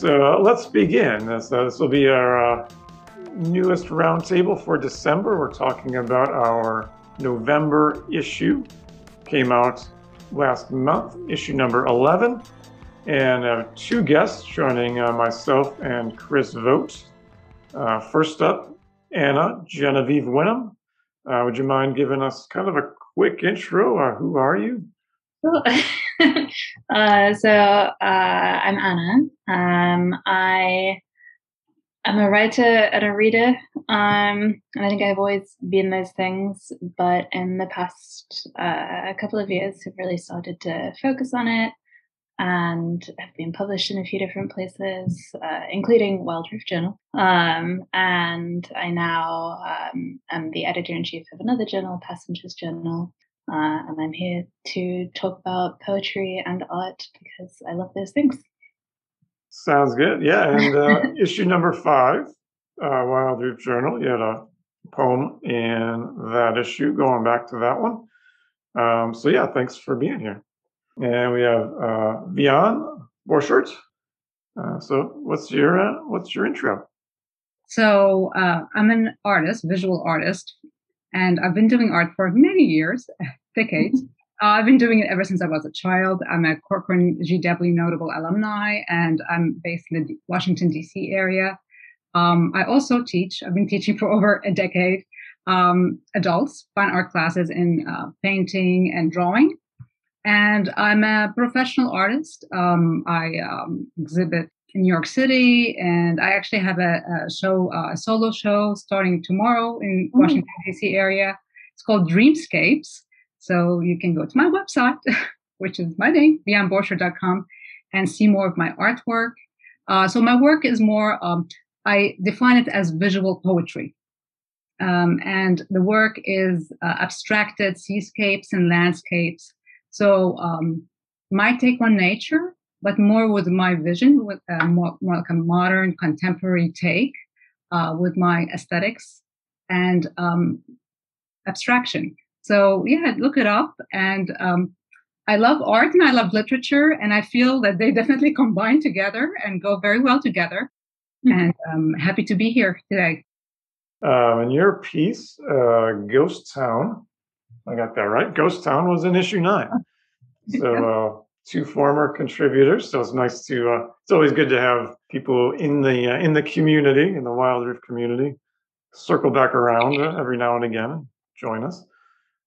So uh, let's begin. This, uh, this will be our uh, newest roundtable for December. We're talking about our November issue. Came out last month, issue number 11. And uh, two guests joining uh, myself and Chris Vogt. Uh, first up, Anna Genevieve Winham. Uh, would you mind giving us kind of a quick intro? Who are you? uh, so uh, I'm Anna. Um, I am a writer and a reader, um, and I think I've always been those things. But in the past couple of years, have really started to focus on it, and have been published in a few different places, uh, including Wildrift Journal. Um, and I now um, am the editor in chief of another journal, Passengers Journal. Uh, and I'm here to talk about poetry and art because I love those things. Sounds good. Yeah. And uh, issue number five, uh, Wildrift Journal, you had a poem in that issue, going back to that one. Um, so, yeah, thanks for being here. And we have uh, Vian Borchert. Uh, so, what's your uh, what's your intro? So, uh, I'm an artist, visual artist, and I've been doing art for many years, decades. Uh, I've been doing it ever since I was a child. I'm a Corcoran GW notable alumni, and I'm based in the Washington, D.C. area. Um, I also teach, I've been teaching for over a decade, um, adults fine art classes in uh, painting and drawing. And I'm a professional artist. Um, I um, exhibit in New York City, and I actually have a, a show, uh, a solo show starting tomorrow in mm. Washington D.C. area. It's called Dreamscapes. So you can go to my website, which is my name, vianborchert.com, and see more of my artwork. Uh, so my work is more, um, I define it as visual poetry. Um, and the work is uh, abstracted seascapes and landscapes. So um, my take on nature but more with my vision, with a more, more like a modern contemporary take, uh, with my aesthetics and um, abstraction. So yeah, look it up. And um, I love art and I love literature, and I feel that they definitely combine together and go very well together. Mm-hmm. And I'm happy to be here today. Um, and your piece, uh, Ghost Town, I got that right. Ghost Town was in issue nine. So uh, two former contributors. So it's nice to. Uh, it's always good to have people in the uh, in the community, in the Wildrift community, circle back around uh, every now and again and join us.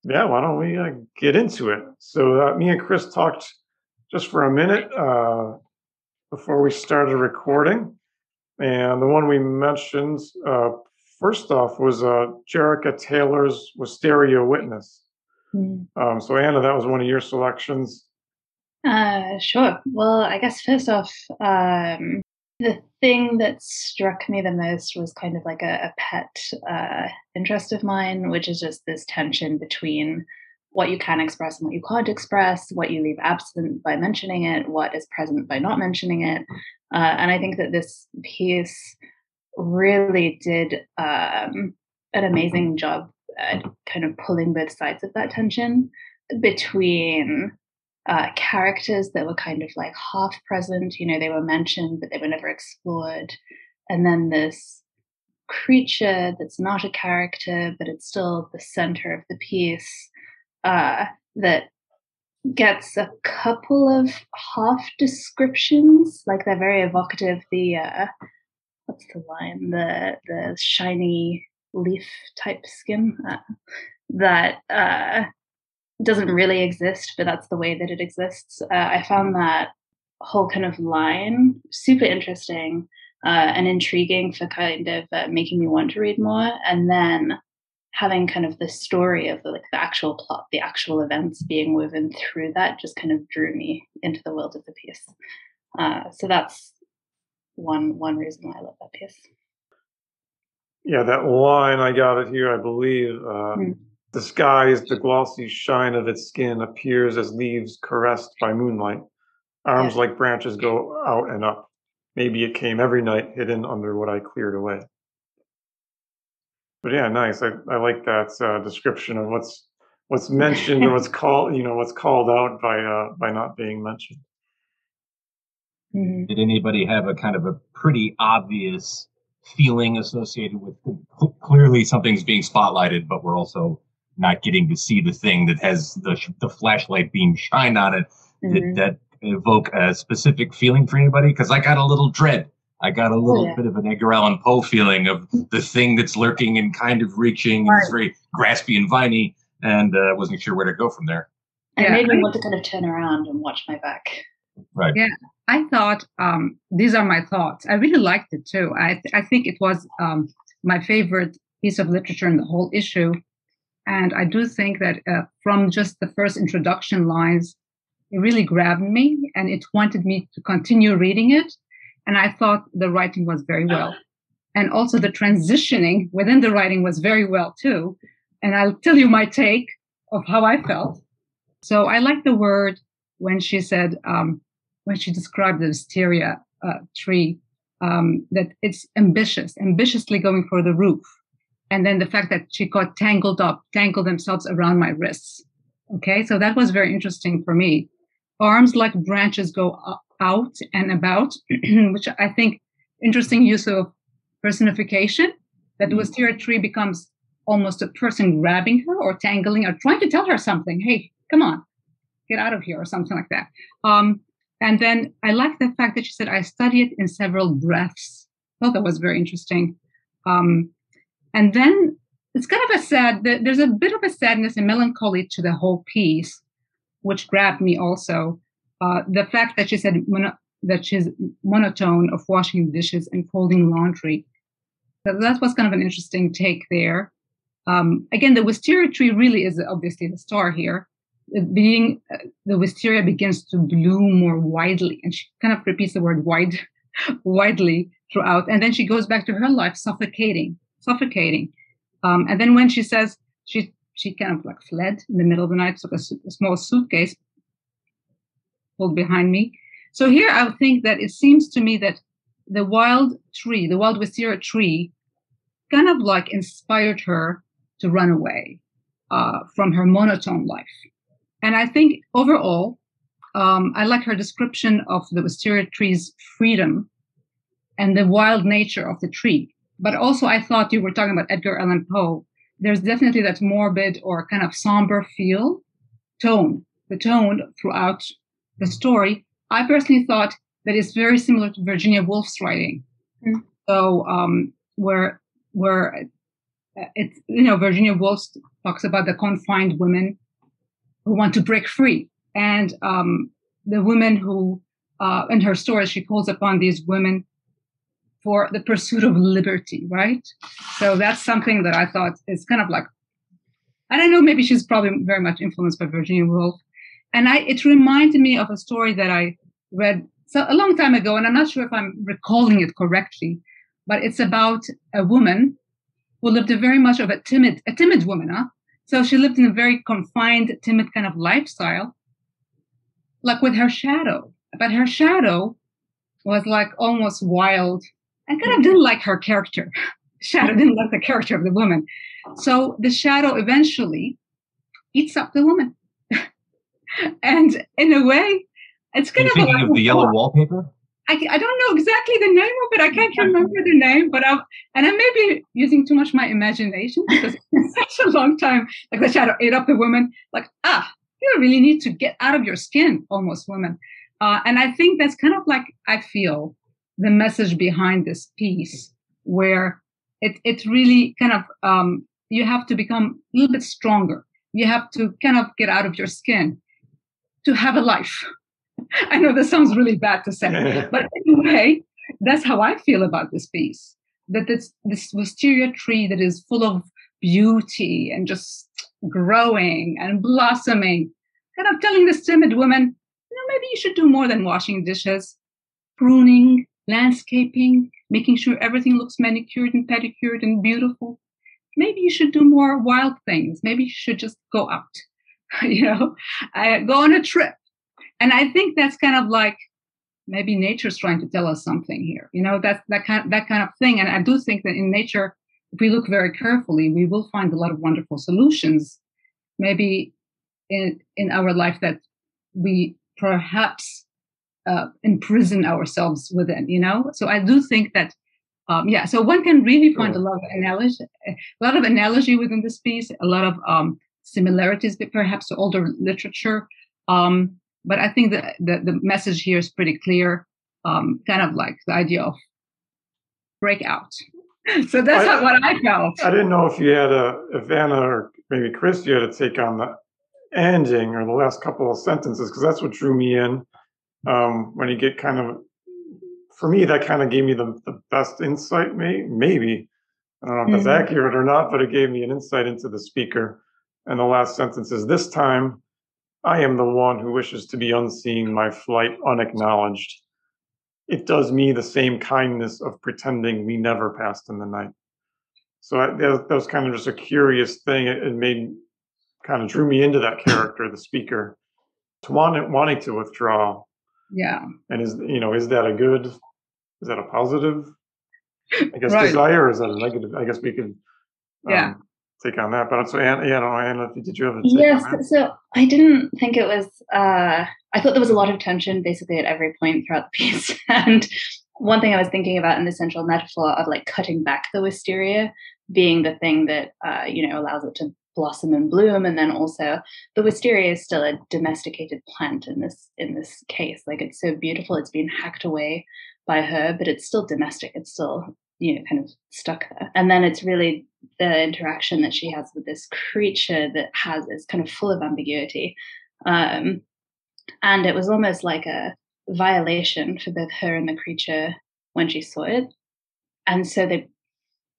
Yeah, why don't we uh, get into it? So uh, me and Chris talked just for a minute uh, before we started recording, and the one we mentioned first off was uh, Jerica Taylor's Wisteria Witness. Mm. Um, so Anna, that was one of your selections. Uh, sure. Well, I guess first off, um, the thing that struck me the most was kind of like a, a pet uh, interest of mine, which is just this tension between what you can express and what you can't express, what you leave absent by mentioning it, what is present by not mentioning it. Uh, and I think that this piece really did um, an amazing job kind of pulling both sides of that tension between uh, characters that were kind of like half present. You know, they were mentioned, but they were never explored. And then this creature that's not a character, but it's still the center of the piece uh, that gets a couple of half descriptions. Like they're very evocative. The uh, what's the line? The the shiny leaf type skin uh, that uh, doesn't really exist, but that's the way that it exists. Uh, I found that whole kind of line super interesting uh, and intriguing for kind of uh, making me want to read more. And then having kind of the story of the, like the actual plot, the actual events being woven through that just kind of drew me into the world of the piece. Uh, so that's one one reason why I love that piece. Yeah, that line I got it here. I believe. Uh, Mm Disguised, the glossy shine of its skin appears as leaves caressed by moonlight. Arms yeah. like branches go out and up. maybe it came every night hidden under what I cleared away. But yeah, nice. I, I like that uh, description of what's what's mentioned or what's called you know what's called out by uh, by not being mentioned. Mm-hmm. Did anybody have a kind of a pretty obvious feeling associated with clearly something's being spotlighted, but we're also not getting to see the thing that has the the flashlight beam shine on it mm-hmm. that, that evoke a specific feeling for anybody? Because I got a little dread. I got a little yeah. bit of an Edgar Allan Poe feeling of the thing that's lurking and kind of reaching. Right. It's very graspy and viney, and uh, wasn't sure where to go from there. And yeah. made me want to kind of turn around and watch my back. Right. Yeah, I thought um, these are my thoughts. I really liked it too. I th- I think it was um, my favorite piece of literature in the whole issue, and I do think that uh, from just the first introduction lines, it really grabbed me and it wanted me to continue reading it. And I thought the writing was very well. And also the transitioning within the writing was very well too. And I'll tell you my take of how I felt. So I like the word when she said, um, when she described the wisteria uh, tree, um, that it's ambitious, ambitiously going for the roof. And then the fact that she got tangled up, tangled themselves around my wrists. Okay, so that was very interesting for me arms like branches go out and about, which I think interesting use of personification, that the wisteria tree becomes almost a person grabbing her or tangling or trying to tell her something. Hey, come on, get out of here or something like that. Um, and then I like the fact that she said, I study it in several breaths. I thought that was very interesting. Um, and then it's kind of a sad, there's a bit of a sadness and melancholy to the whole piece which grabbed me also. Uh, the fact that she said mono- that she's monotone of washing dishes and folding laundry. That was kind of an interesting take there. Um, again, the wisteria tree really is obviously the star here. Being the wisteria begins to bloom more widely, and she kind of repeats the word wide, widely throughout. And then she goes back to her life, suffocating, suffocating. Um, and then when she says she she kind of like fled in the middle of the night, took a, a small suitcase, pulled behind me. So here I think that it seems to me that the wild tree, the wild wisteria tree, kind of like inspired her to run away uh, from her monotone life. And I think overall, um, I like her description of the wisteria tree's freedom and the wild nature of the tree. But also, I thought you were talking about Edgar Allan Poe there's definitely that morbid or kind of somber feel tone, the tone throughout the story. I personally thought that it's very similar to Virginia Woolf's writing. Mm. So um, where where uh, it's you know Virginia Woolf talks about the confined women who want to break free, and um, the women who uh, in her story she calls upon these women for the pursuit of liberty, right? So that's something that I thought is kind of like, I don't know, maybe she's probably very much influenced by Virginia Woolf. And I, it reminded me of a story that I read so a long time ago, and I'm not sure if I'm recalling it correctly, but it's about a woman who lived a very much of a timid, a timid woman, huh? So she lived in a very confined, timid kind of lifestyle, like with her shadow. But her shadow was like almost wild I kind of didn't like her character. Shadow didn't like the character of the woman. So the shadow eventually eats up the woman. and in a way, it's kind of thinking of the yellow wallpaper. I, I don't know exactly the name of it. I can't remember the name, but I and I may be using too much my imagination because it's such a long time. Like the shadow ate up the woman. Like ah, you really need to get out of your skin, almost woman. Uh, and I think that's kind of like I feel the message behind this piece, where it it really kind of um, you have to become a little bit stronger. You have to kind of get out of your skin to have a life. I know this sounds really bad to say, but anyway, that's how I feel about this piece. That this this wisteria tree that is full of beauty and just growing and blossoming, kind of telling this timid woman, you know, maybe you should do more than washing dishes, pruning, landscaping, making sure everything looks manicured and pedicured and beautiful. Maybe you should do more wild things. Maybe you should just go out, you know, uh, go on a trip. And I think that's kind of like maybe nature's trying to tell us something here. You know, that that kind that kind of thing. And I do think that in nature, if we look very carefully, we will find a lot of wonderful solutions. Maybe in in our life that we perhaps uh, imprison ourselves within. You know, so I do think that. Um, yeah, so one can really find a lot of analogy, a lot of analogy within this piece, a lot of um, similarities, perhaps to older literature. Um, but I think that the, the message here is pretty clear, um, kind of like the idea of breakout. so that's I, what I felt. I didn't know if you had a, if Anna or maybe Chris, you had to take on the ending or the last couple of sentences, because that's what drew me in. Um, when you get kind of, for me, that kind of gave me the, the best insight, may, maybe. I don't know if mm-hmm. that's accurate or not, but it gave me an insight into the speaker. And the last sentence is this time I am the one who wishes to be unseen, my flight unacknowledged. It does me the same kindness of pretending we never passed in the night. So I, that, was kind of just a curious thing. It, it, made kind of drew me into that character, the speaker, to want wanting to withdraw. Yeah. And is you know is that a good? Is that a positive? I guess right. desire. Is that a negative? I guess we could. Um, yeah take on that. But so, Anna, yeah, no, Anna, did you have a yes? So I didn't think it was. Uh, I thought there was a lot of tension basically at every point throughout the piece. and one thing I was thinking about in the central metaphor of like cutting back the wisteria being the thing that uh, you know allows it to blossom and bloom, and then also the wisteria is still a domesticated plant in this in this case. Like it's so beautiful, it's been hacked away by her, but it's still domestic. It's still you know kind of stuck there. And then it's really the interaction that she has with this creature that has is kind of full of ambiguity. Um, and it was almost like a violation for both her and the creature when she saw it. And so they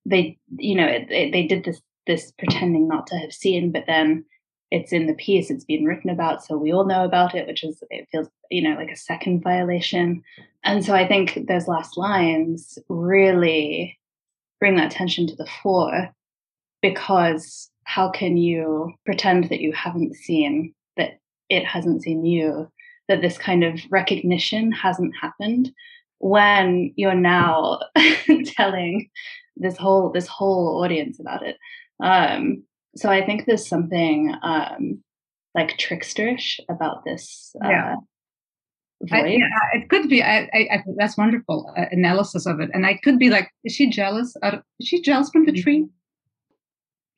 they you know it, it, they did this this pretending not to have seen but then it's in the piece it's been written about so we all know about it which is it feels you know like a second violation. And so i think those last lines really bring that tension to the fore because how can you pretend that you haven't seen that it hasn't seen you that this kind of recognition hasn't happened when you're now telling this whole this whole audience about it? Um so I think there's something um, like tricksterish about this. Uh, yeah. I, yeah, it could be. I, I, I that's wonderful uh, analysis of it, and I could be like, is she jealous? Of, is she jealous from the mm-hmm. tree?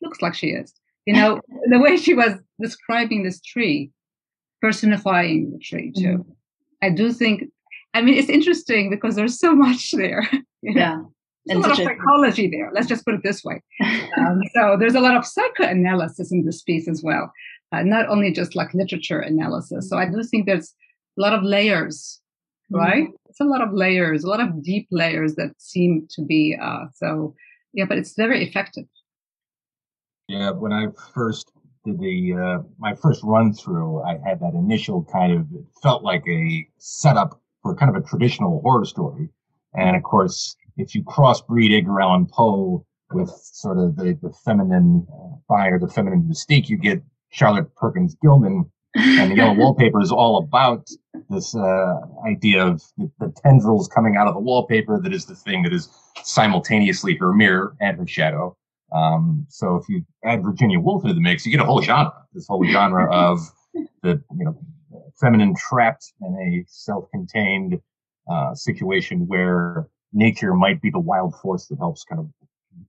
Looks like she is. You know, the way she was describing this tree, personifying the tree too. Mm-hmm. I do think. I mean, it's interesting because there's so much there. You know? Yeah. There's a lot of psychology there. Let's just put it this way. um, so there's a lot of psychoanalysis in this piece as well, uh, not only just like literature analysis. So I do think there's a lot of layers, right? Mm-hmm. It's a lot of layers, a lot of deep layers that seem to be. Uh, so yeah, but it's very effective. Yeah, when I first did the uh, my first run through, I had that initial kind of it felt like a setup for kind of a traditional horror story, and of course if you crossbreed Edgar Allan Poe with sort of the, the feminine uh, fire, the feminine mystique, you get Charlotte Perkins Gilman. and the yellow wallpaper is all about this uh, idea of the, the, tendrils coming out of the wallpaper that is the thing that is simultaneously her mirror and her shadow. Um, so if you add Virginia Woolf into the mix, you get a whole genre, this whole genre of the, you know, feminine trapped in a self-contained uh, situation where nature might be the wild force that helps kind of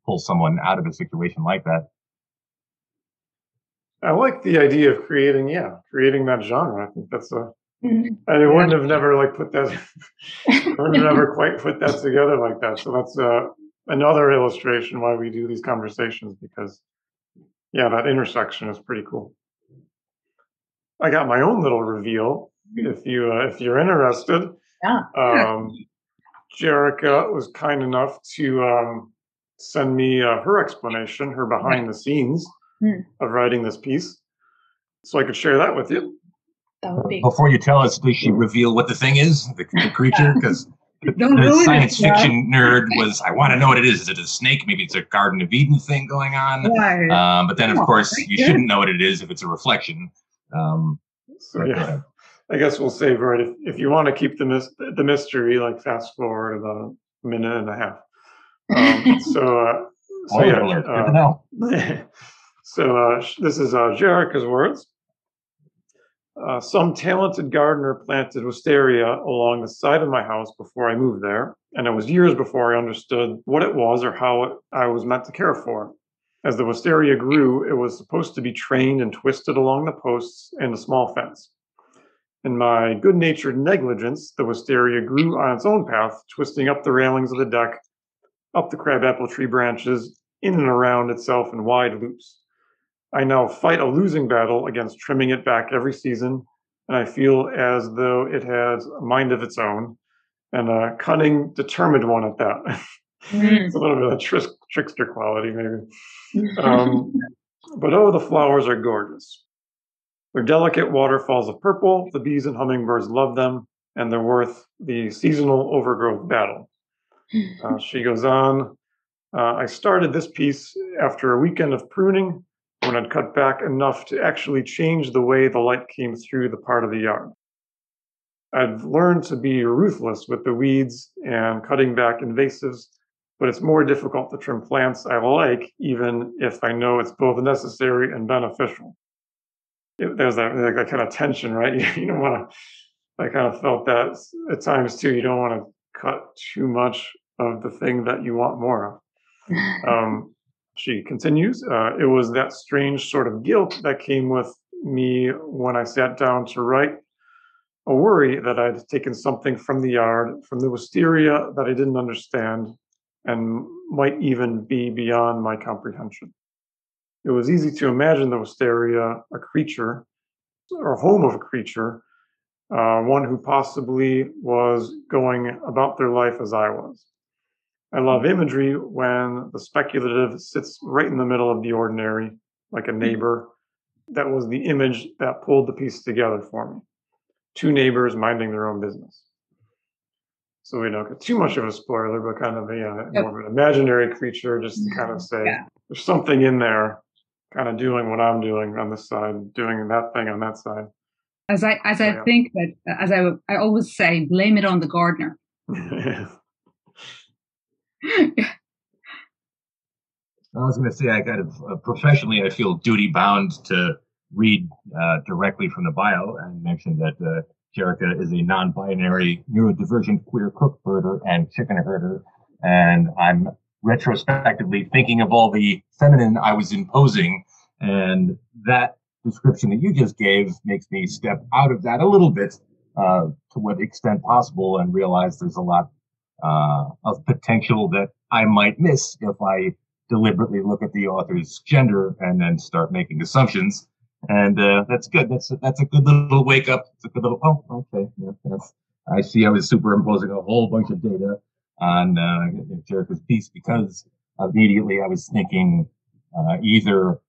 pull someone out of a situation like that. I like the idea of creating, yeah, creating that genre. I think that's a. Mm-hmm. I wouldn't have never like put that, wouldn't have never quite put that together like that. So that's uh, another illustration why we do these conversations because, yeah, that intersection is pretty cool. I got my own little reveal. If you uh, if you're interested, yeah. Um, Jerica was kind enough to um, send me uh, her explanation, her behind the scenes mm. of writing this piece, so I could share that with you. That would be. Before you tell us, does she reveal what the thing is, the, the creature? Because the, the science it, fiction yeah. nerd was, I want to know what it is. Is it a snake? Maybe it's a Garden of Eden thing going on. Right. Um, but then, of course, you shouldn't know what it is if it's a reflection. Um, so, yeah. I guess we'll save right if, if you want to keep the mis- the mystery, like fast forward about a minute and a half. Um, so, uh, so yeah, alert. Uh, so uh, this is uh, Jerica's words. Uh, some talented gardener planted wisteria along the side of my house before I moved there, and it was years before I understood what it was or how it, I was meant to care for. it. As the wisteria grew, it was supposed to be trained and twisted along the posts and a small fence. In my good natured negligence, the wisteria grew on its own path, twisting up the railings of the deck, up the crabapple tree branches, in and around itself in wide loops. I now fight a losing battle against trimming it back every season, and I feel as though it has a mind of its own, and a cunning, determined one at that. Mm. it's a little bit of a tris- trickster quality, maybe. Um, but oh, the flowers are gorgeous. They're delicate waterfalls of purple. The bees and hummingbirds love them, and they're worth the seasonal overgrowth battle. Uh, she goes on. Uh, I started this piece after a weekend of pruning when I'd cut back enough to actually change the way the light came through the part of the yard. I've learned to be ruthless with the weeds and cutting back invasives, but it's more difficult to trim plants I like, even if I know it's both necessary and beneficial. It- there's that, like that kind of tension, right? You, don't want to. I kind of felt that at times too. You don't want to cut too much of the thing that you want more of. Um, she continues, uh, it was that strange sort of guilt that came with me when I sat down to write, a worry that I'd taken something from the yard, from the wisteria that I didn't understand and might even be beyond my comprehension. It was easy to imagine the wisteria a creature or home of a creature, uh, one who possibly was going about their life as I was. I love imagery when the speculative sits right in the middle of the ordinary, like a neighbor. That was the image that pulled the piece together for me. Two neighbors minding their own business. So we don't get too much of a spoiler, but kind of a uh, more of an imaginary creature, just to kind of say Yeah. there's something in there, kind of doing what I'm doing on this side, doing that thing on that side. As I as I Yeah. think that as I I always say, blame it on the gardener. I was going to say, I kind of uh, professionally, I feel duty bound to read uh, directly from the bio and mention that uh, Jerica is a non-binary, neurodivergent queer cook birder and chicken herder, and I'm retrospectively thinking of all the feminine I was imposing, and that description that you just gave makes me step out of that a little bit uh, to what extent possible and realize there's a lot uh, of potential that I might miss if I deliberately look at the author's gender and then start making assumptions. And uh, that's good. That's a, that's a good little wake up. It's a good little oh okay yeah I see I was superimposing a whole bunch of data on uh, Jerica's piece because immediately I was thinking uh, either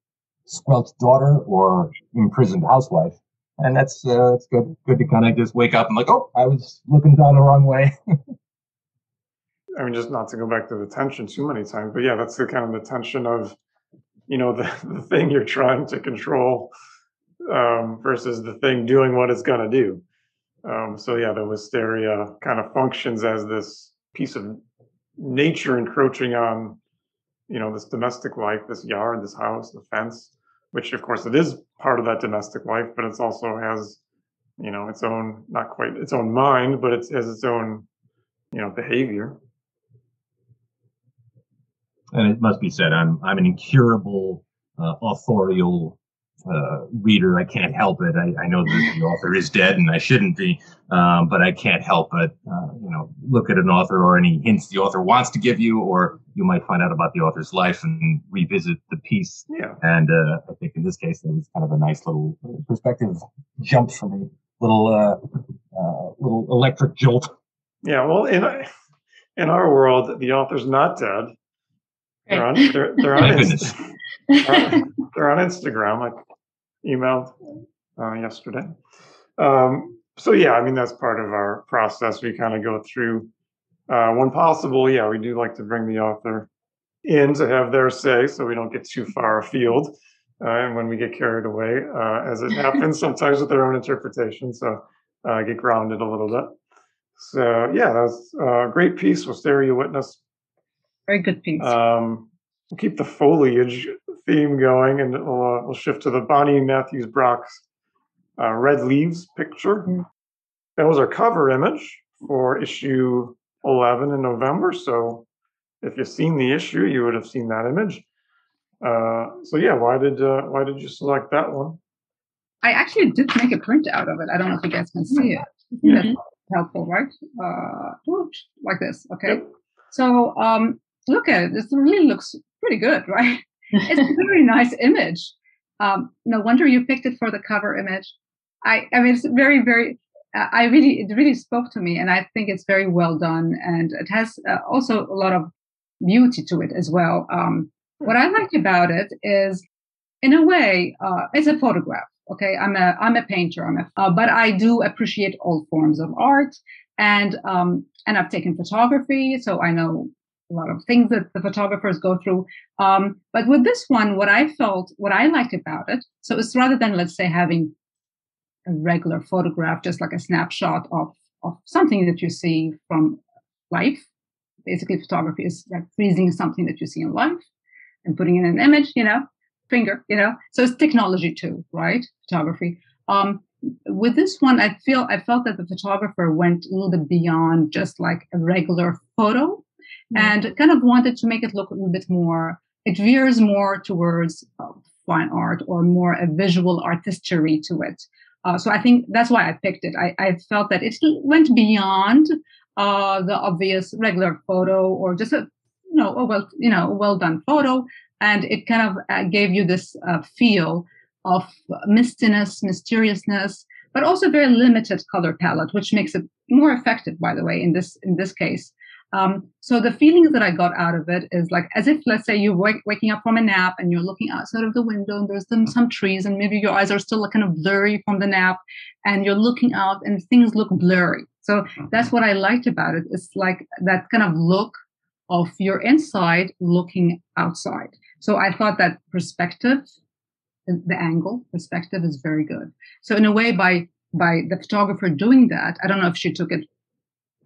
squelched daughter or imprisoned housewife. And that's uh, it's good good to kind of just wake up and like oh I was looking down the wrong way. I mean, just not to go back to the tension too many times, but yeah, that's the kind of the tension of, you know, the, the thing you're trying to control um, versus the thing doing what it's going to do. Um, so yeah, the wisteria kind of functions as this piece of nature encroaching on, you know, this domestic life, this yard, this house, the fence, which of course it is part of that domestic life, but it's also has, you know, its own, not quite its own mind, but it has its own, you know, behavior. and it must be said, I'm I'm an incurable uh, authorial uh, reader. I can't help it. I, I know that the author is dead, and I shouldn't be, um, but I can't help but uh, you know look at an author or any hints the author wants to give you, or you might find out about the author's life and revisit the piece. Yeah. And uh, I think in this case, that was kind of a nice little perspective jump for me, little uh, uh, little electric jolt. Yeah, well, in in our world, the author's not dead. They're on they're, they're on Thank Inst- they're on- they're on Instagram. I emailed uh, yesterday. Um, so yeah, I mean that's part of our process. We kind of go through uh, when possible. Yeah, we do like to bring the author in to have their say, so we don't get too far afield. Uh, and when we get carried away, uh, as it happens sometimes with their own interpretation. So uh, get grounded a little bit. So yeah, that's a great piece, Wisteria Witness. Very good piece. Um, we'll keep the foliage theme going, and we'll, uh, we'll shift to the Bonnie Matthews Brock's uh, Red Leaves picture. Mm. That was our cover image for issue 11 in November. So if you've seen the issue, you would have seen that image. Uh, so yeah, why did uh, why did you select that one? I actually did make a print out of it. I don't know if you guys can see it. Think that's helpful, right? Uh, like this. Okay. Yep. So um, look at it. This really looks pretty good, right? It's a very nice image. Um, no wonder you picked it for the cover image. I, I mean, it's very, very. Uh, I really, it really spoke to me, and I think it's very well done, and it has uh, also a lot of beauty to it as well. Um, what I like about it is, in a way, uh, it's a photograph. Okay, I'm a I'm a painter. I'm a, uh, but I do appreciate all forms of art, and um, and I've taken photography, so I know a lot of things that the photographers go through. Um, but with this one, what I felt, what I liked about it, so it's rather than let's say having a regular photograph, just like a snapshot of of something that you see from life. Basically, photography is like freezing something that you see in life and putting in an image, you know, finger, you know. So it's technology too, right? Photography. Um, with this one, I feel I felt that the photographer went a little bit beyond just like a regular photo, Mm. and kind of wanted to make it look a little bit more. It veers more towards uh, fine art or more a visual artistry to it. Uh, so I think that's why I picked it. I, I felt that it went beyond uh, the obvious regular photo or just a you know a well you know well done photo, and it kind of uh, gave you this uh, feel of mistiness, mysteriousness, but also very limited color palette, which makes it more effective. By the way, in this in this case. Um, so the feelings that I got out of it is like as if, let's say, you're wake, waking up from a nap and you're looking outside of the window and there's some, some trees and maybe your eyes are still kind of blurry from the nap and you're looking out and things look blurry. So that's what I liked about it. It's like that kind of look of your inside looking outside. So I thought that perspective, the angle perspective is very good. So in a way, by by the photographer doing that, I don't know if she took it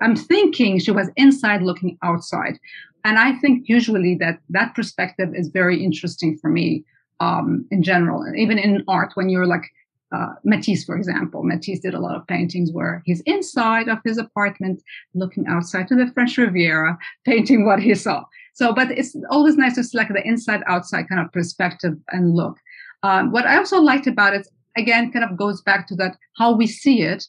I'm thinking she was inside looking outside. And I think usually that that perspective is very interesting for me um, in general, even in art when you're like uh, Matisse, for example. Matisse did a lot of paintings where he's inside of his apartment, looking outside to the French Riviera, painting what he saw. So, but it's always nice to select the inside outside kind of perspective and look. Um, what I also liked about it, again, kind of goes back to that how we see it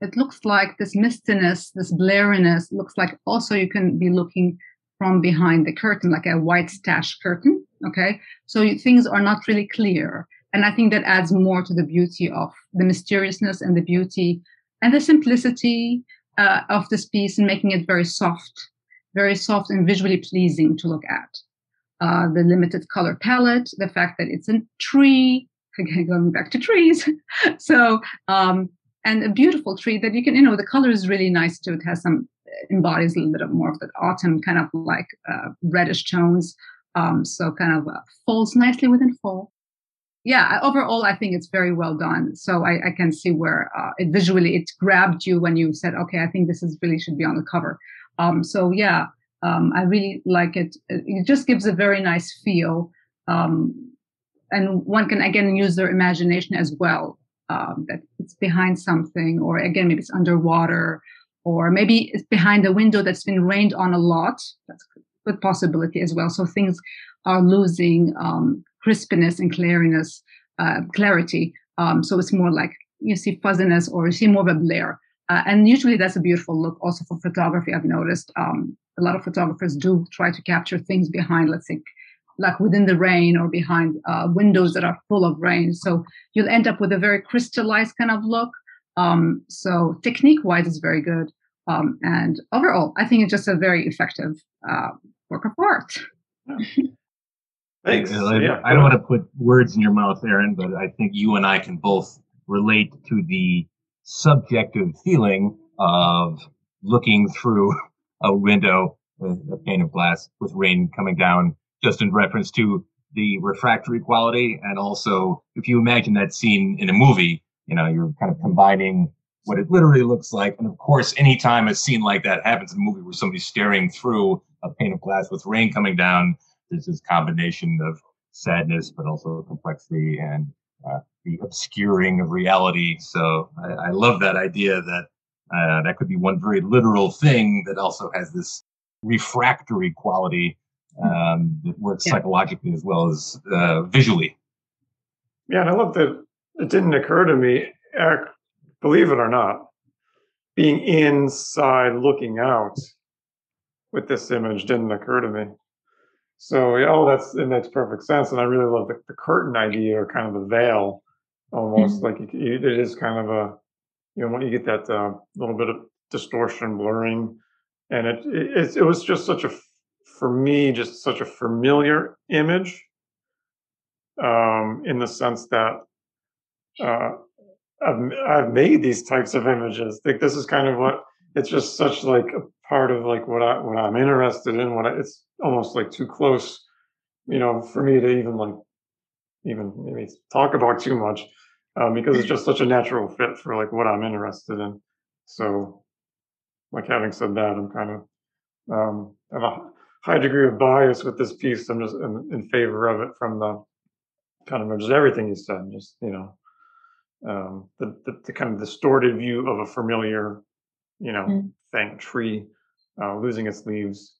it looks like this mistiness, this blurriness looks like also you can be looking from behind the curtain, like a white stash curtain. Okay. So things are not really clear. And I think that adds more to the beauty of the mysteriousness and the beauty and the simplicity uh, of this piece and making it very soft, very soft and visually pleasing to look at. Uh, the limited color palette, the fact that it's a tree, again, going back to trees. so, um, and a beautiful tree that you can, you know, the color is really nice too. It has some embodies a little bit of more of that autumn kind of like uh, reddish tones. Um, so kind of uh, falls nicely within fall. Yeah, overall, I think it's very well done. So I, I can see where uh, it visually it grabbed you when you said, okay, I think this is really should be on the cover. Um, so yeah, um, I really like it. It just gives a very nice feel. Um, and one can again use their imagination as well um, that it's behind something, or again, maybe it's underwater, or maybe it's behind a window that's been rained on a lot. That's a good possibility as well. So things are losing um, crispness and clariness, uh, clarity. Um, so it's more like you see fuzziness or you see more of a blur. Uh, and usually that's a beautiful look also for photography. I've noticed um, a lot of photographers do try to capture things behind, let's say, like within the rain or behind uh, windows that are full of rain. So you'll end up with a very crystallized kind of look. Um, so technique wise, it's very good. Um, and overall, I think it's just a very effective uh, work of art. Thanks. I, Yeah. I don't want to put words in your mouth, Aaron, but I think you and I can both relate to the subjective feeling of looking through a window, a, a pane of glass with rain coming down, just in reference to the refractory quality. And also, if you imagine that scene in a movie, you know, you're kind of combining what it literally looks like. And of course, anytime a scene like that happens in a movie where somebody's staring through a pane of glass with rain coming down, there's this combination of sadness, but also complexity and uh, the obscuring of reality. So I, I love that idea that uh, that could be one very literal thing that also has this refractory quality um, that works yeah. psychologically as well as uh, visually. Yeah, and I love that it didn't occur to me, believe it or not, being inside looking out with this image didn't occur to me. So, yeah, oh, that's it makes perfect sense, and I really love the, the curtain idea or kind of the veil, almost mm-hmm. like it, it is kind of a, you know, when you get that uh, little bit of distortion, blurring, and it, it it was just such a for me just such a familiar image um, in the sense that uh, I've, I've made these types of images. Like this is kind of what it's just such like a part of like what I what I'm interested in. What I, it's almost like too close, you know, for me to even like even maybe talk about too much um, because it's just such a natural fit for like what I'm interested in. So, like having said that, I'm kind of um, have a high degree of bias with this piece. I'm just in, in favor of it from the kind of just everything you said. Just you know, um, the, the, the kind of distorted view of a familiar, you know, mm. thing, tree uh, losing its leaves,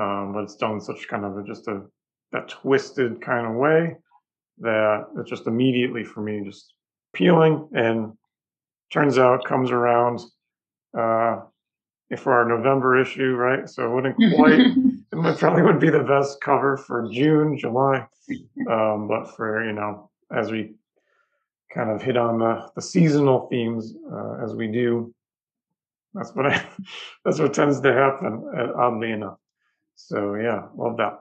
um, but it's done in such kind of a, just a that twisted kind of way that it just immediately for me just peeling and turns out comes around uh, for our November issue, right? So it wouldn't quite, it probably wouldn't be the best cover for June, July, um, but for you know, as we kind of hit on the, the seasonal themes uh, as we do, that's what I, that's what tends to happen, uh, oddly enough. So yeah, love that.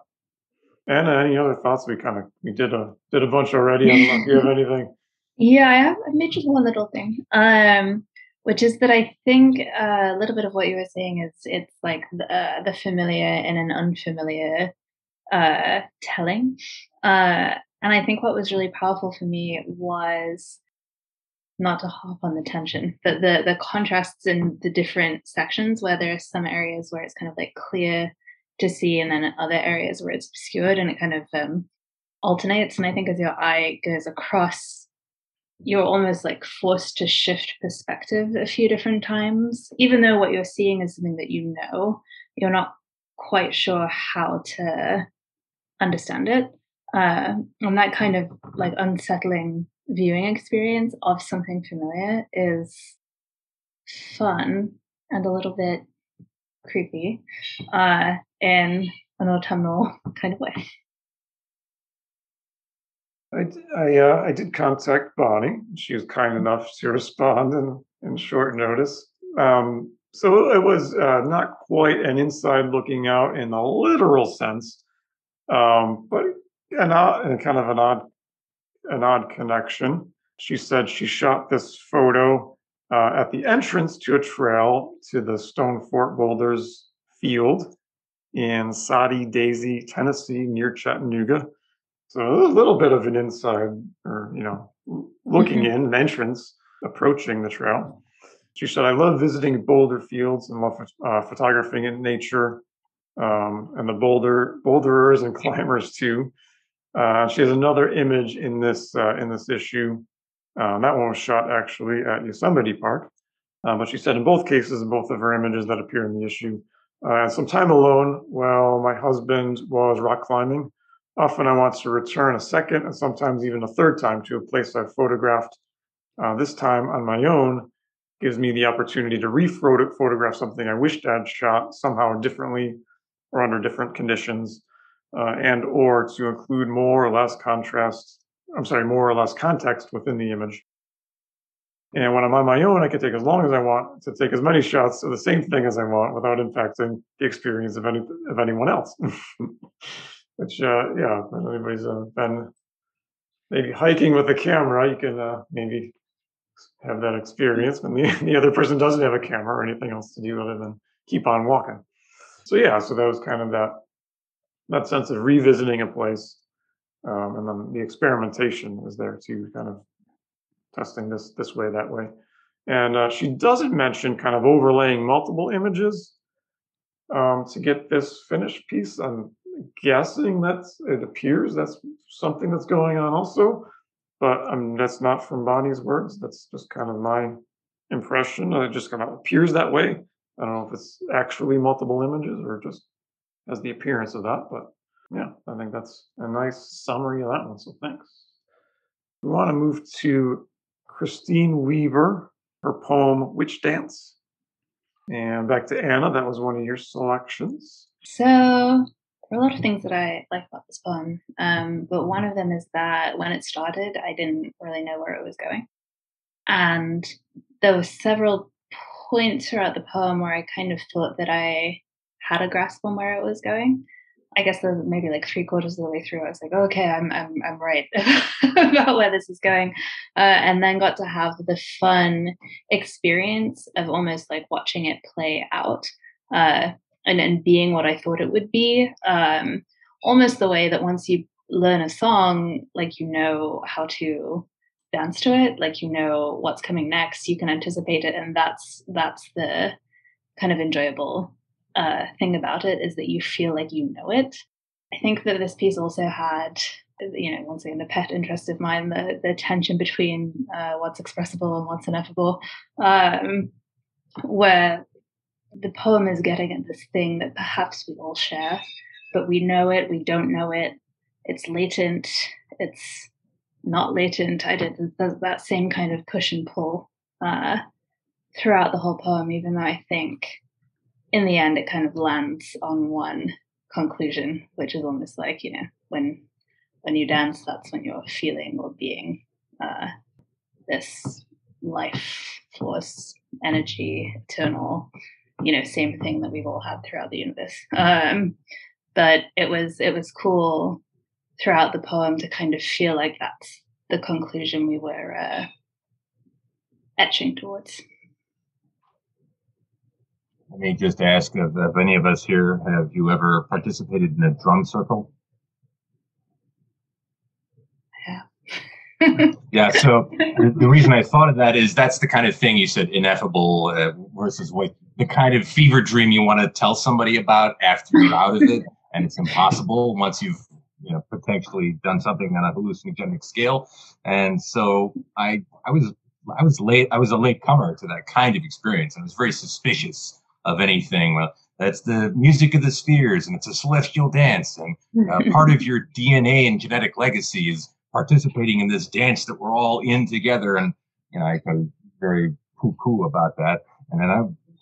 And any other thoughts? We kind of we did a did a bunch already. I don't know if you have anything. Yeah, I have maybe just one little thing. Um, which is that I think uh, a little bit of what you were saying is it's like the, uh, the familiar in an unfamiliar uh, telling. Uh, and I think what was really powerful for me was not to hop on the tension, but the the contrasts in the different sections where there are some areas where it's kind of like clear to see, and then other areas where it's obscured, and it kind of um, alternates. And I think as your eye goes across you're almost like forced to shift perspective a few different times. Even though what you're seeing is something that you know, you're not quite sure how to understand it. Uh, and that kind of like unsettling viewing experience of something familiar is fun and a little bit creepy uh, in an autumnal kind of way. I, I, uh, I did contact Bonnie. She was kind enough to respond in, in short notice. Um, so it was uh, not quite an inside looking out in a literal sense, um, but an odd, kind of an odd, an odd connection. She said she shot this photo uh, at the entrance to a trail to the Stone Fort Boulders field in Soddy Daisy, Tennessee, near Chattanooga. So a little bit of an inside, or you know, looking mm-hmm. in an entrance, approaching the trail. She said, "I love visiting boulder fields and love uh, photographing in nature, um, and the boulder boulderers and climbers too." Uh, she has another image in this uh, in this issue. Uh, that one was shot actually at Yosemite Park, uh, but she said in both cases, in both of her images that appear in the issue, uh, some time alone while my husband was rock climbing. Often I want to return a second and sometimes even a third time to a place I've photographed. Uh, this time on my own gives me the opportunity to re-photograph something I wished I'd shot somehow differently or under different conditions, uh, and or to include more or less contrast. I'm sorry, more or less context within the image. And when I'm on my own, I can take as long as I want to take as many shots of the same thing as I want without impacting the experience of any of anyone else. which uh, yeah, if anybody's uh, been maybe hiking with a camera, you can uh, maybe have that experience when the, the other person doesn't have a camera or anything else to do other than keep on walking. So yeah, so that was kind of that that sense of revisiting a place, um, and then the experimentation was there too, kind of testing this this way that way. And uh, she doesn't mention kind of overlaying multiple images um, to get this finished piece. I'm guessing that it appears that's something that's going on also, but um, that's not from Bonnie's words. That's just kind of my impression. It just kind of appears that way. I don't know if it's actually multiple images or just has the appearance of that, but yeah, I think that's a nice summary of that one. So thanks. We want to move to Christine Weaver, her poem Witch Dance. And back to Anna, that was one of your selections. So there are a lot of things that I like about this poem, um, but one of them is that when it started, I didn't really know where it was going. And there were several points throughout the poem where I kind of thought that I had a grasp on where it was going. I guess maybe like three quarters of the way through, I was like, okay, I'm I'm I'm right about where this is going, uh, and then got to have the fun experience of almost like watching it play out, uh, and and being what I thought it would be. Um, almost the way that once you learn a song, like you know how to dance to it, like you know what's coming next, you can anticipate it, and that's that's the kind of enjoyable uh, thing about it is that you feel like you know it. I think that this piece also had, you know, once again, the pet interest of mine, the, the tension between uh, what's expressible and what's ineffable, um, where the poem is getting at this thing that perhaps we all share, but we know it, we don't know it, it's latent, it's not latent. I did that same kind of push and pull uh, throughout the whole poem, even though I think in the end, it kind of lands on one conclusion, which is almost like you know when when you dance, that's when you're feeling or being uh, this life force, energy, eternal, you know, same thing that we've all had throughout the universe. Um, but it was it was cool throughout the poem to kind of feel like that's the conclusion we were uh, etching towards. Let me just ask if, if any of us here have you ever participated in a drum circle? Yeah. yeah. So the, the, reason I thought of that is that's the kind of thing you said ineffable uh, versus what the kind of fever dream you want to tell somebody about after you're out of it, and it's impossible once you've you know potentially done something on a hallucinogenic scale. And so I I was I was late I was a late comer to that kind of experience. I was very suspicious of anything. Well, that's the music of the spheres, and it's a celestial dance, and uh, part of your DNA and genetic legacy is participating in this dance that we're all in together. And you know, I was very poo-poo about that. And then I,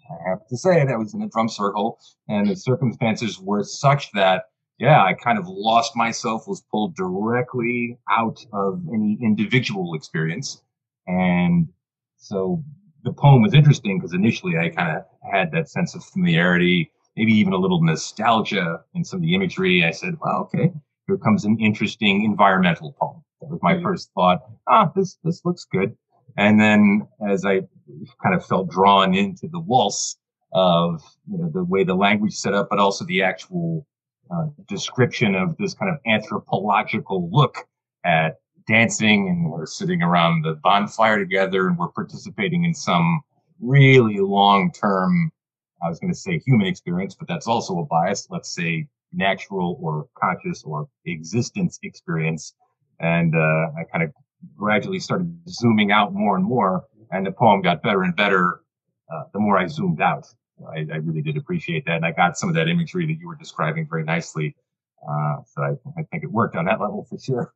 I have to say, that was in a drum circle, and the circumstances were such that yeah, I kind of lost myself, was pulled directly out of any individual experience. And so the poem was interesting because initially I kind of had that sense of familiarity, maybe even a little nostalgia in some of the imagery. I said, well, okay, here comes an interesting environmental poem. That was my mm-hmm. first thought. Ah, this, this looks good. And then as I kind of felt drawn into the waltz of you know, the way the language set up, but also the actual uh, description of this kind of anthropological look at dancing and we're sitting around the bonfire together and we're participating in some really long term, I was going to say human experience, but that's also a bias. Let's say natural or conscious or existence experience. And uh, I kind of gradually started zooming out more and more, and the poem got better and better uh, the more I zoomed out. I, I, really did appreciate that, and I got some of that imagery that you were describing very nicely. Uh, so I, I think it worked on that level for sure.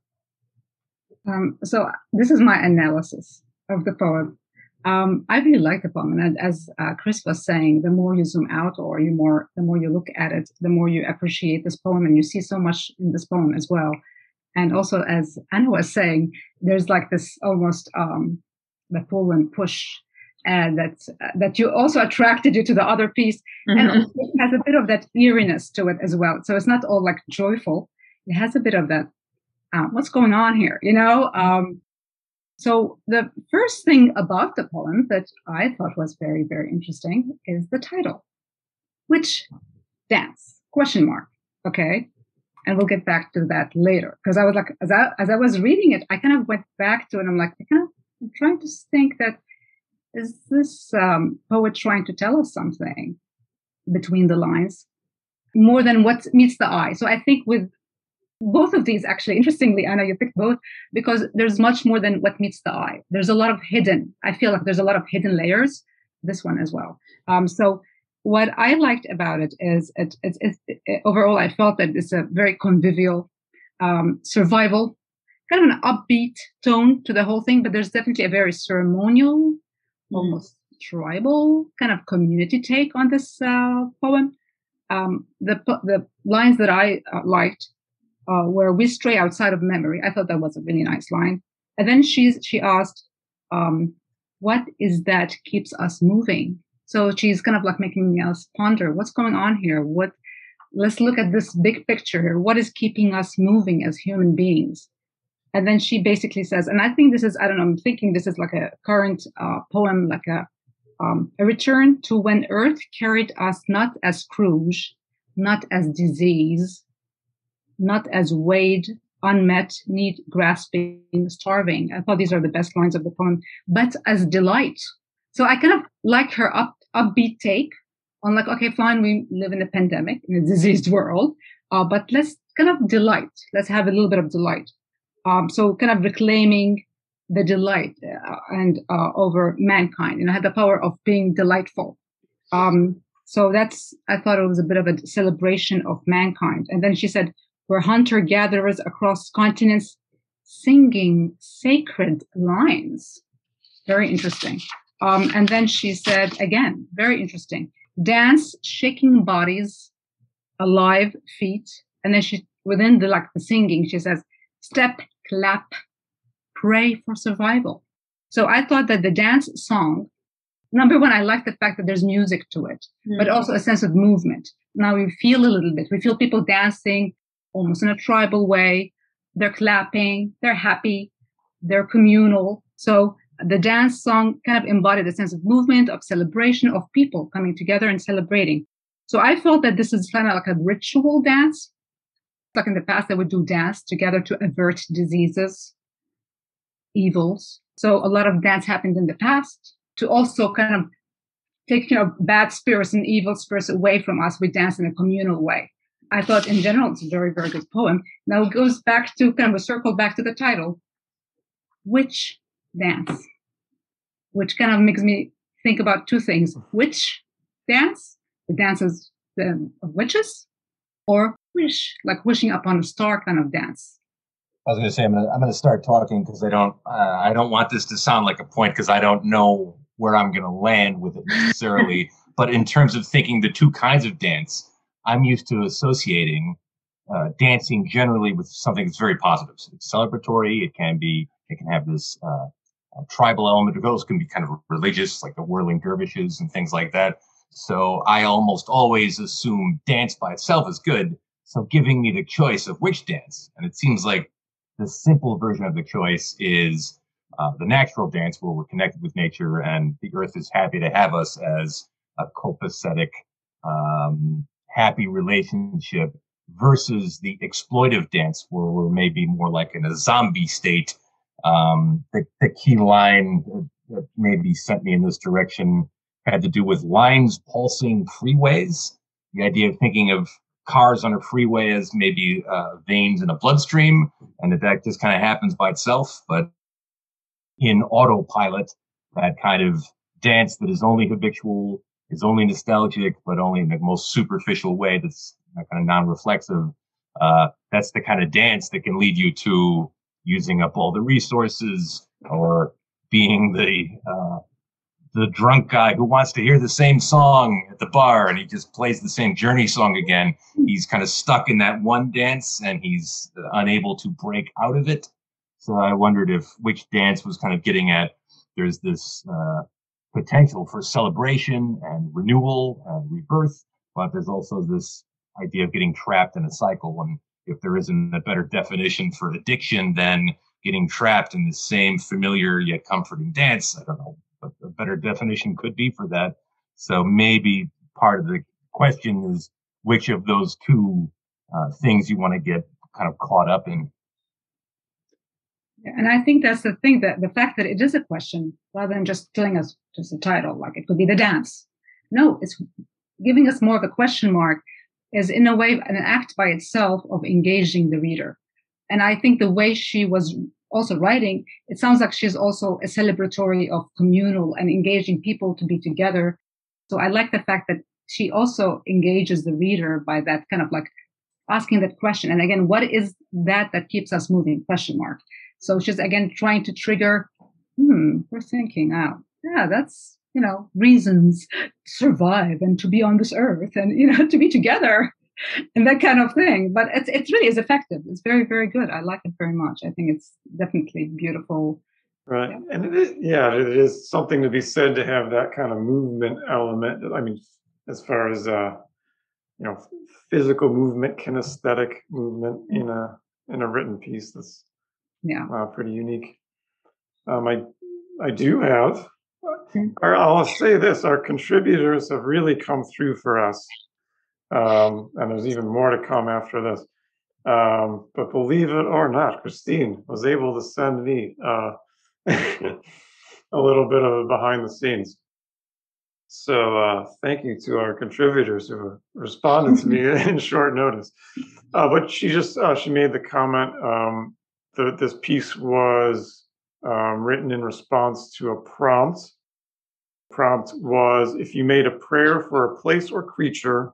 Um, so this is my analysis of the poem. Um, I really like the poem, and as uh, Chris was saying, the more you zoom out, or you more, the more you look at it, the more you appreciate this poem, and you see so much in this poem as well. And also, as Anna was saying, there's like this almost um, the pull and push and that uh, that you also attracted you to the other piece, mm-hmm. and it has a bit of that eeriness to it as well. So it's not all like joyful; it has a bit of that uh, what's going on here? You know? Um, so the first thing about the poem that I thought was very, very interesting is the title, which dance question mark. Okay. And we'll get back to that later. Because I was like, as I, as I was reading it, I kind of went back to it. I'm like, I kind of, I'm trying to think that is this um, poet trying to tell us something between the lines more than what meets the eye? So I think with both of these, actually, interestingly, I know you picked both because there's much more than what meets the eye. There's a lot of hidden. I feel like there's a lot of hidden layers. This one as well. Um, so what I liked about it is it, it, it, it, overall I felt that it's a very convivial um, survival, kind of an upbeat tone to the whole thing, but there's definitely a very ceremonial, mm. almost tribal kind of community take on this uh, poem. Um, the the lines that I uh, liked uh, were "We stray outside of memory." I thought that was a really nice line. And then she's she asked, um, "What is that keeps us moving?" So she's kind of like making us ponder what's going on here. What let's look at this big picture here. What is keeping us moving as human beings? And then she basically says, and I think this is, I don't know, I'm thinking this is like a current uh, poem, like a, um, a return to when Earth carried us not as Scrooge, not as disease, not as weighed, unmet, need, grasping, starving. I thought these are the best lines of the poem, but as delight. So I kind of like her up upbeat take on like, okay, fine, we live in a pandemic in a diseased world, uh, but let's kind of delight. Let's have a little bit of delight. Um, so kind of reclaiming the delight uh, and uh, over mankind, you know, had the power of being delightful. Um, so that's, I thought it was a bit of a celebration of mankind. And then she said, we're hunter gatherers across continents singing sacred lines. Very interesting. Um, and then she said, again, very interesting, dance, shaking bodies, alive feet. And then she, within the like the singing, she says, step, clap, pray for survival. So I thought that the dance song, number one, I like the fact that there's music to it, mm-hmm. but also a sense of movement. Now we feel a little bit. We feel people dancing almost in a tribal way. They're clapping, they're happy, they're communal. So the dance song kind of embodied a sense of movement, of celebration, of people coming together and celebrating. So I felt that this is kind of like a ritual dance. Like in the past, they would do dance together to avert diseases, evils. So a lot of dance happened in the past to also kind of take, you know, bad spirits and evil spirits away from us. We dance in a communal way. I thought in general, it's a very, very good poem. Now it goes back to kind of a circle back to the title. Which dance? Which kind of makes me think about two things witch dance, the dances of witches, or wish, like wishing upon a star kind of dance. I was going to say I'm going to, I'm going to start talking because I don't uh, I don't want this to sound like a point because I don't know where I'm going to land with it necessarily. but in terms of thinking the two kinds of dance, I'm used to associating uh, dancing generally with something that's very positive. So it's celebratory. It can be. It can have this uh, uh, tribal element. Of those can be kind of religious, like the whirling dervishes and things like that. So I almost always assume dance by itself is good. So giving me the choice of which dance, and it seems like the simple version of the choice is uh, the natural dance where we're connected with nature and the earth is happy to have us as a copacetic, um, happy relationship versus the exploitive dance where we're maybe more like in a zombie state um, the, the key line that maybe sent me in this direction had to do with lines pulsing freeways. The idea of thinking of cars on a freeway as maybe uh, veins in a bloodstream, and that that just kind of happens by itself. But in autopilot, that kind of dance that is only habitual, is only nostalgic, but only in the most superficial way that's kind of non-reflexive. Uh, that's the kind of dance that can lead you to using up all the resources or being the uh, the drunk guy who wants to hear the same song at the bar and he just plays the same journey song again. He's kind of stuck in that one dance and he's unable to break out of it. So i wondered if which dance was kind of getting at there's this uh, potential for celebration and renewal and rebirth but there's also this idea of getting trapped in a cycle and if there isn't a better definition for addiction than getting trapped in the same familiar yet comforting dance. I don't know what a better definition could be for that. So maybe part of the question is which of those two uh, things you want to get kind of caught up in. And I think that's the thing that the fact that it is a question rather than just telling us just a title, like it could be the dance. No, it's giving us more of a question mark is in a way an act by itself of engaging the reader. And I think the way she was also writing, it sounds like she's also a celebratory of communal and engaging people to be together. So I like the fact that she also engages the reader by that kind of like asking that question. And again, what is that that keeps us moving? Question mark. So she's again trying to trigger, hmm, we're thinking out. Oh, yeah, that's, you know, reasons to survive and to be on this earth and, you know, to be together and that kind of thing. But it's, it's really is effective. It's very, very good. I like it very much. I think it's definitely beautiful. Right. Yeah. And it is, yeah, it is something to be said to have that kind of movement element. I mean, as far as, uh, you know, physical movement, kinesthetic movement in a, in a written piece that's yeah. Uh, pretty unique. Um, I I do have, or I'll say this: our contributors have really come through for us, um, and there's even more to come after this. Um, but believe it or not, Christine was able to send me uh, a little bit of behind the scenes. So uh, thank you to our contributors who responded to me in short notice. Uh, but she just uh, she made the comment um, the, this piece was um, written in response to a prompt. Prompt was if you made a prayer for a place or creature,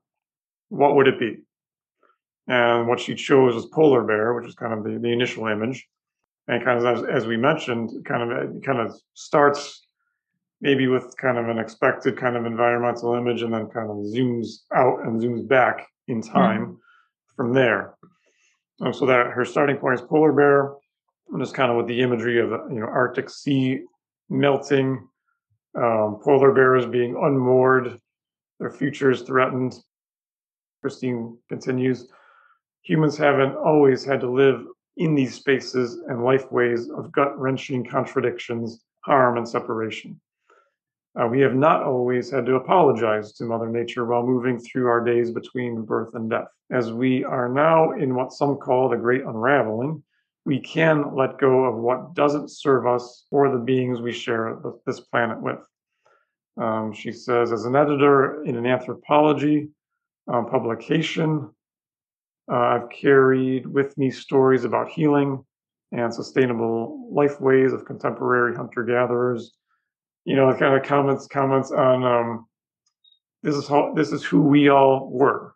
what would it be? And what she chose was polar bear, which is kind of the, the initial image. And kind of as, as we mentioned, kind of kind of starts maybe with kind of an expected kind of environmental image and then kind of zooms out and zooms back in time mm-hmm. from there. Um, so that her starting point is polar bear, and just kind of with the imagery of you know Arctic sea melting, um, polar bears being unmoored, their futures threatened. Christine continues, humans haven't always had to live in these spaces and life ways of gut wrenching contradictions, harm, and separation. Uh, we have not always had to apologize to Mother Nature while moving through our days between birth and death. As we are now in what some call the great unraveling, we can let go of what doesn't serve us or the beings we share this planet with. Um, she says, as an editor in an anthropology um, publication, uh, I've carried with me stories about healing and sustainable life ways of contemporary hunter gatherers you know, kind of comments comments on um, this is how this is who we all were.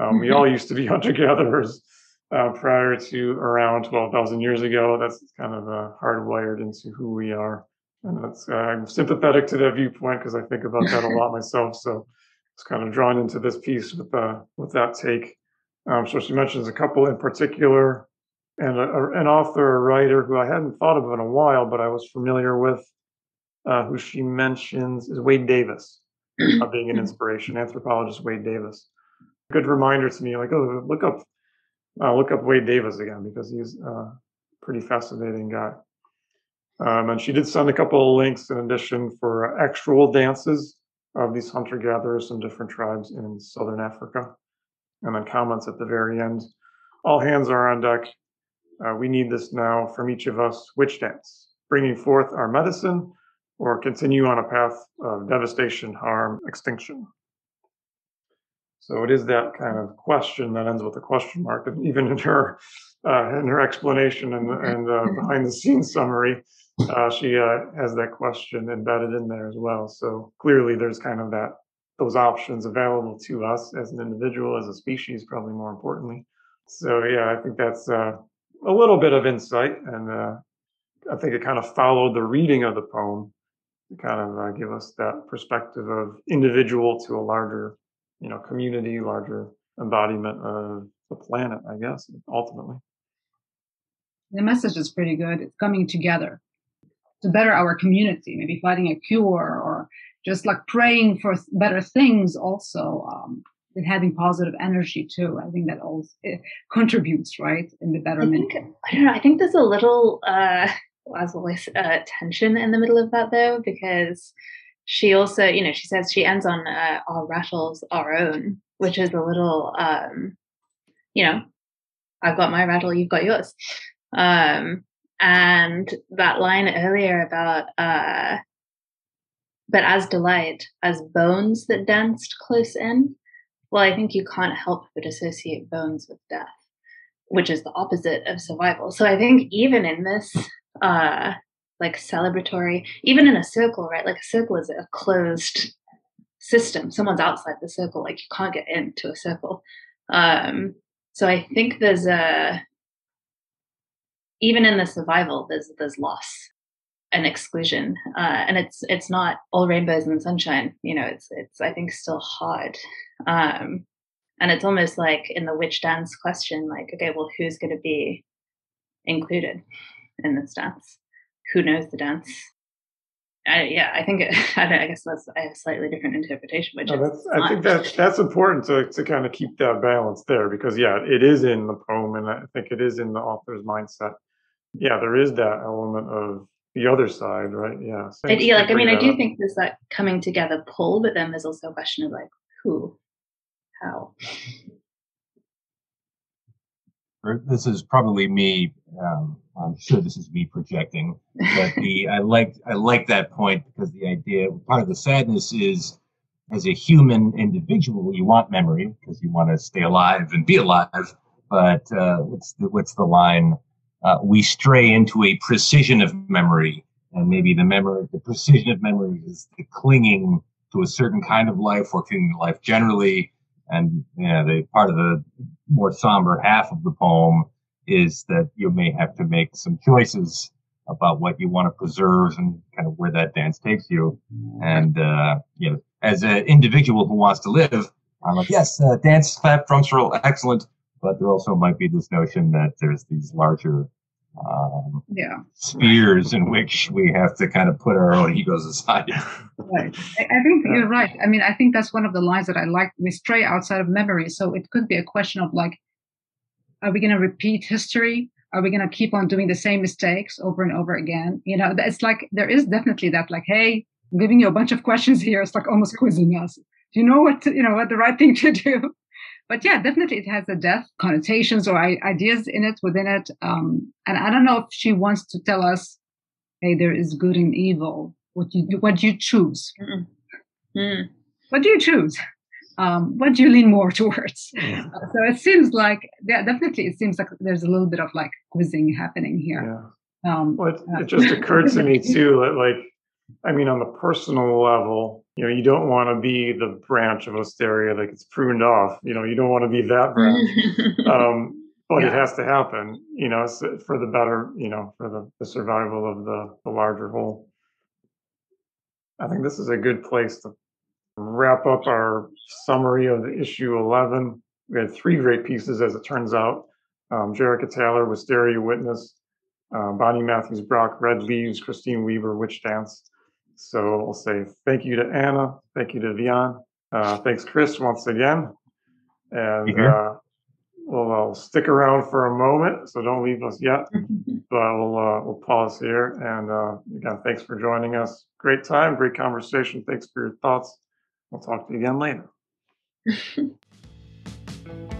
Um, mm-hmm. We all used to be hunter gatherers uh, prior to around twelve thousand years ago. That's kind of uh, hardwired into who we are, and that's uh, I'm sympathetic to that viewpoint because I think about that a lot myself. So it's kind of drawn into this piece with uh, with that take. Um, so she mentions a couple in particular, and a, a, an author, a writer who I hadn't thought of in a while, but I was familiar with uh, who she mentions is Wade Davis, uh, being an inspiration, anthropologist Wade Davis. Good reminder to me, like, oh, look up, uh, look up Wade Davis again because he's a pretty fascinating guy. Um, and she did send a couple of links in addition for actual dances of these hunter gatherers from different tribes in southern Africa. And then comments at the very end. All hands are on deck. Uh, we need this now from each of us. Witch dance, bringing forth our medicine or continue on a path of devastation, harm, extinction. So it is that kind of question that ends with a question mark. And even in her uh, in her explanation and, and uh, behind the scenes summary, uh, she uh, has that question embedded in there as well. So clearly, there's kind of that those options available to us as an individual, as a species, probably more importantly. So yeah, I think that's uh, a little bit of insight, and uh, I think it kind of followed the reading of the poem to kind of uh, give us that perspective of individual to a larger, you know, community, larger embodiment of the planet, I guess, ultimately. The message is pretty good. It's coming together to better our community, maybe finding a cure or just like praying for better things also. Um, and having positive energy too. I think that also contributes, right, in the betterment. I, think, I don't know. I think there's a little uh, as always uh, tension in the middle of that though because she also you know she says she ends on uh, our rattles our own which is a little um you know i've got my rattle you've got yours um and that line earlier about uh, but as delight, as bones that danced close in, well, I think you can't help but associate bones with death, which is the opposite of survival. So I think even in this, uh, like celebratory, even in a circle, right? Like a circle is a closed system. Someone's outside the circle, like you can't get into a circle. Um, so I think there's a even in the survival, there's there's loss and exclusion, uh, and it's it's not all rainbows and sunshine. You know, it's it's I think still hard, um, and it's almost like in the witch dance question, like okay, well, who's going to be included in this dance? Who knows the dance? I, yeah, I think it, I, I, guess that's I have a slightly different interpretation, but no, I think that's that's important to to kind of keep that balance there because yeah, it is in the poem, and I think it is in the author's mindset. Yeah, there is that element of the other side, right? Yeah. It, yeah, like I mean, I do up. think there's that coming together pull, but then there's also a question of like who, how. This is probably me. Um, I'm sure this is me projecting, but the I like I like that point because the idea part of the sadness is as a human individual you want memory because you want to stay alive and be alive. But uh, what's the, what's the line? Uh, we stray into a precision of memory, and maybe the memory, the precision of memory is the clinging to a certain kind of life or clinging to life generally. And yeah, the part of the more somber half of the poem is that you may have to make some choices about what you want to preserve and kind of where that dance takes you. And, uh, you know, as an individual who wants to live, I'm like, yes, uh, dance, clap, drums are excellent. But there also might be this notion that there's these larger um, yeah. spheres in which we have to kind of put our own egos aside. Right. I, I think you're right. I mean, I think that's one of the lines that I like. We stray outside of memory. So it could be a question of like, are we going to repeat history? Are we going to keep on doing the same mistakes over and over again? You know, it's like there is definitely that, like, hey, I'm giving you a bunch of questions here. It's like almost quizzing us. Do you know what to, you know what the right thing to do? but yeah, definitely it has a death connotations or ideas in it within it. Um, and I don't know if she wants to tell us, hey, there is good and evil. What you what you choose? Mm. What do you choose? Um, what do you lean more towards? Yeah. Uh, so it seems like, yeah, definitely, it seems like there's a little bit of like quizzing happening here. Yeah. Um, well, it, uh, it just occurred to me too that like I mean, on the personal level, you know, you don't want to be the branch of Wisteria that gets pruned off. You know, you don't want to be that branch. um, but yeah. it has to happen, you know, for the better, you know, for the, the survival of the, the larger whole. I think this is a good place to wrap up our summary of the issue 11. We had three great pieces, as it turns out. Um, Jerica Taylor, Wisteria Witness, uh, Bonnie Matthews Brock, Red Leaves, Christine Weaver, Witch Dance. So I'll say thank you to Anna, thank you to Vian, uh, thanks Chris once again, and uh, we'll I'll stick around for a moment, so don't leave us yet. but we'll uh, we'll pause here, and uh, again, thanks for joining us. Great time, great conversation. Thanks for your thoughts. We'll talk to you again later.